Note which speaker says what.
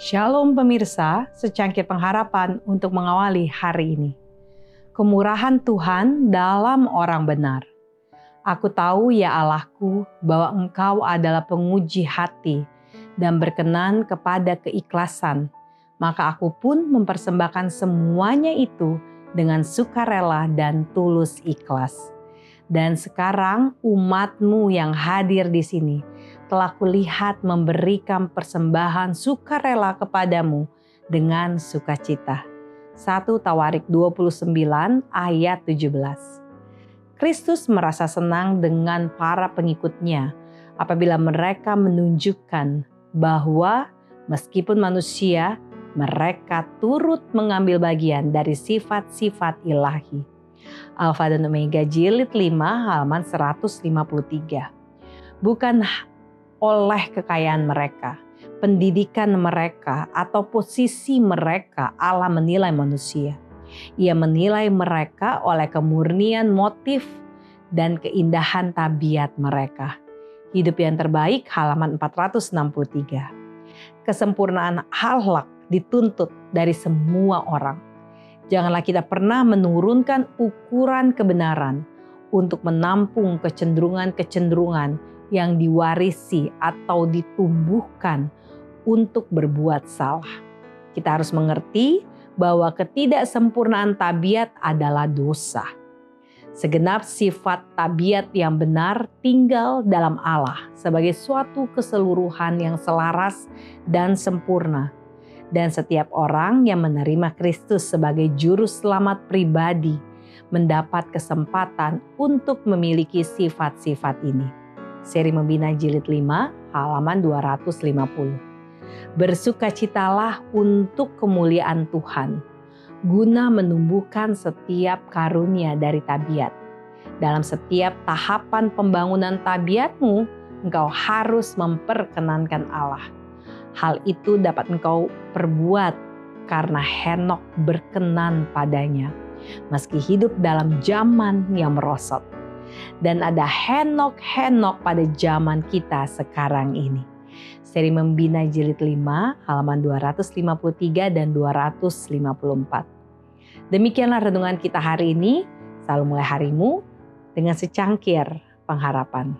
Speaker 1: Shalom pemirsa, secangkir pengharapan untuk mengawali hari ini. Kemurahan Tuhan dalam orang benar. Aku tahu ya Allahku bahwa Engkau adalah penguji hati dan berkenan kepada keikhlasan. Maka aku pun mempersembahkan semuanya itu dengan sukarela dan tulus ikhlas. Dan sekarang umatmu yang hadir di sini telah kulihat memberikan persembahan sukarela kepadamu dengan sukacita. 1 Tawarik 29 ayat 17. Kristus merasa senang dengan para pengikutnya apabila mereka menunjukkan bahwa meskipun manusia, mereka turut mengambil bagian dari sifat-sifat ilahi. Alfa dan Omega jilid 5 halaman 153. Bukan oleh kekayaan mereka, pendidikan mereka, atau posisi mereka, Allah menilai manusia. Ia menilai mereka oleh kemurnian motif dan keindahan tabiat mereka. Hidup yang terbaik halaman 463. Kesempurnaan akhlak dituntut dari semua orang. Janganlah kita pernah menurunkan ukuran kebenaran untuk menampung kecenderungan-kecenderungan yang diwarisi atau ditumbuhkan untuk berbuat salah. Kita harus mengerti bahwa ketidaksempurnaan tabiat adalah dosa. Segenap sifat tabiat yang benar tinggal dalam Allah sebagai suatu keseluruhan yang selaras dan sempurna. Dan setiap orang yang menerima Kristus sebagai juru selamat pribadi mendapat kesempatan untuk memiliki sifat-sifat ini seri Membina Jilid 5, halaman 250. Bersukacitalah untuk kemuliaan Tuhan, guna menumbuhkan setiap karunia dari tabiat. Dalam setiap tahapan pembangunan tabiatmu, engkau harus memperkenankan Allah. Hal itu dapat engkau perbuat karena Henok berkenan padanya, meski hidup dalam zaman yang merosot dan ada henok-henok pada zaman kita sekarang ini. Seri Membina Jilid 5 halaman 253 dan 254. Demikianlah renungan kita hari ini. Selalu mulai harimu dengan secangkir pengharapan.